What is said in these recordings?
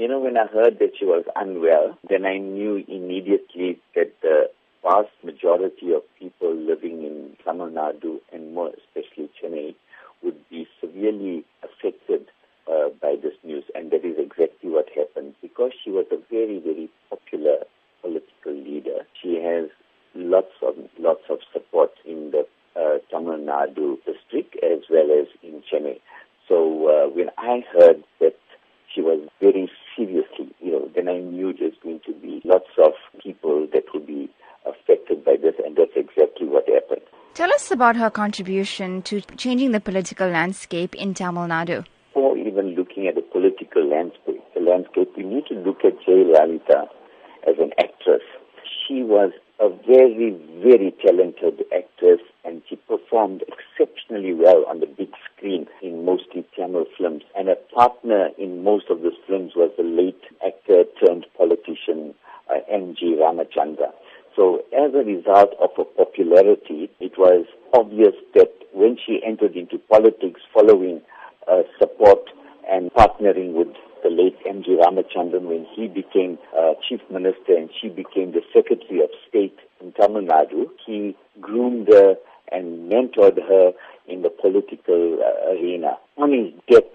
You know, when I heard that she was unwell, then I knew immediately that the vast majority of people living in Tamil Nadu and more especially Chennai would be severely affected uh, by this news. And that is exactly what happened because she was a very, very popular political leader. She has lots of lots of support in the uh, Tamil Nadu district as well as in Chennai. So uh, when I heard that she was very seriously ill, then I knew there's going to be lots of people that would be affected by this, and that's exactly what happened. Tell us about her contribution to changing the political landscape in Tamil Nadu. Before even looking at the political landscape, the landscape, we need to look at Jayalalitha as an actress. She was a very, very talented actress and she performed exceptionally well on the big screen in mostly Tamil films. And her partner in most of those films was the late actor turned politician uh, M.G. Ramachandra. As a result of her popularity, it was obvious that when she entered into politics following uh, support and partnering with the late M.G. Ramachandran when he became uh, chief minister and she became the secretary of state in Tamil Nadu, he groomed her and mentored her in the political uh, arena. On his death,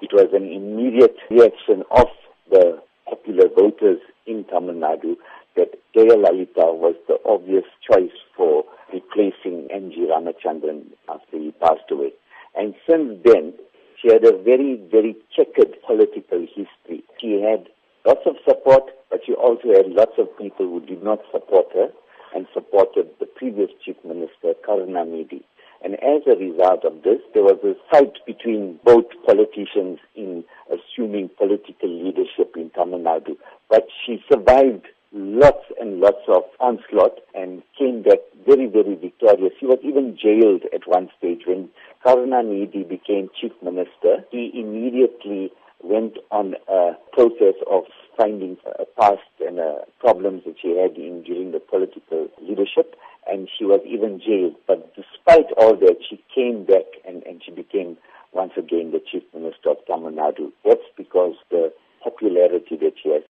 it was an immediate reaction of the popular voters in Tamil Nadu that Jayalalitha was obvious choice for replacing M.G. Ramachandran after he passed away. And since then, she had a very, very checkered political history. She had lots of support, but she also had lots of people who did not support her and supported the previous chief minister, Karunanidhi. And as a result of this, there was a fight between both politicians in assuming political leadership in Tamil Nadu. But she survived lots and lots of onslaught and came back very, very victorious. He was even jailed at one stage when Karunanidhi became chief minister. He immediately went on a process of finding a past and a problems that she had in during the political leadership, and she was even jailed. But despite all that, she came back and, and she became once again the chief minister of Tamil Nadu. That's because the popularity that she has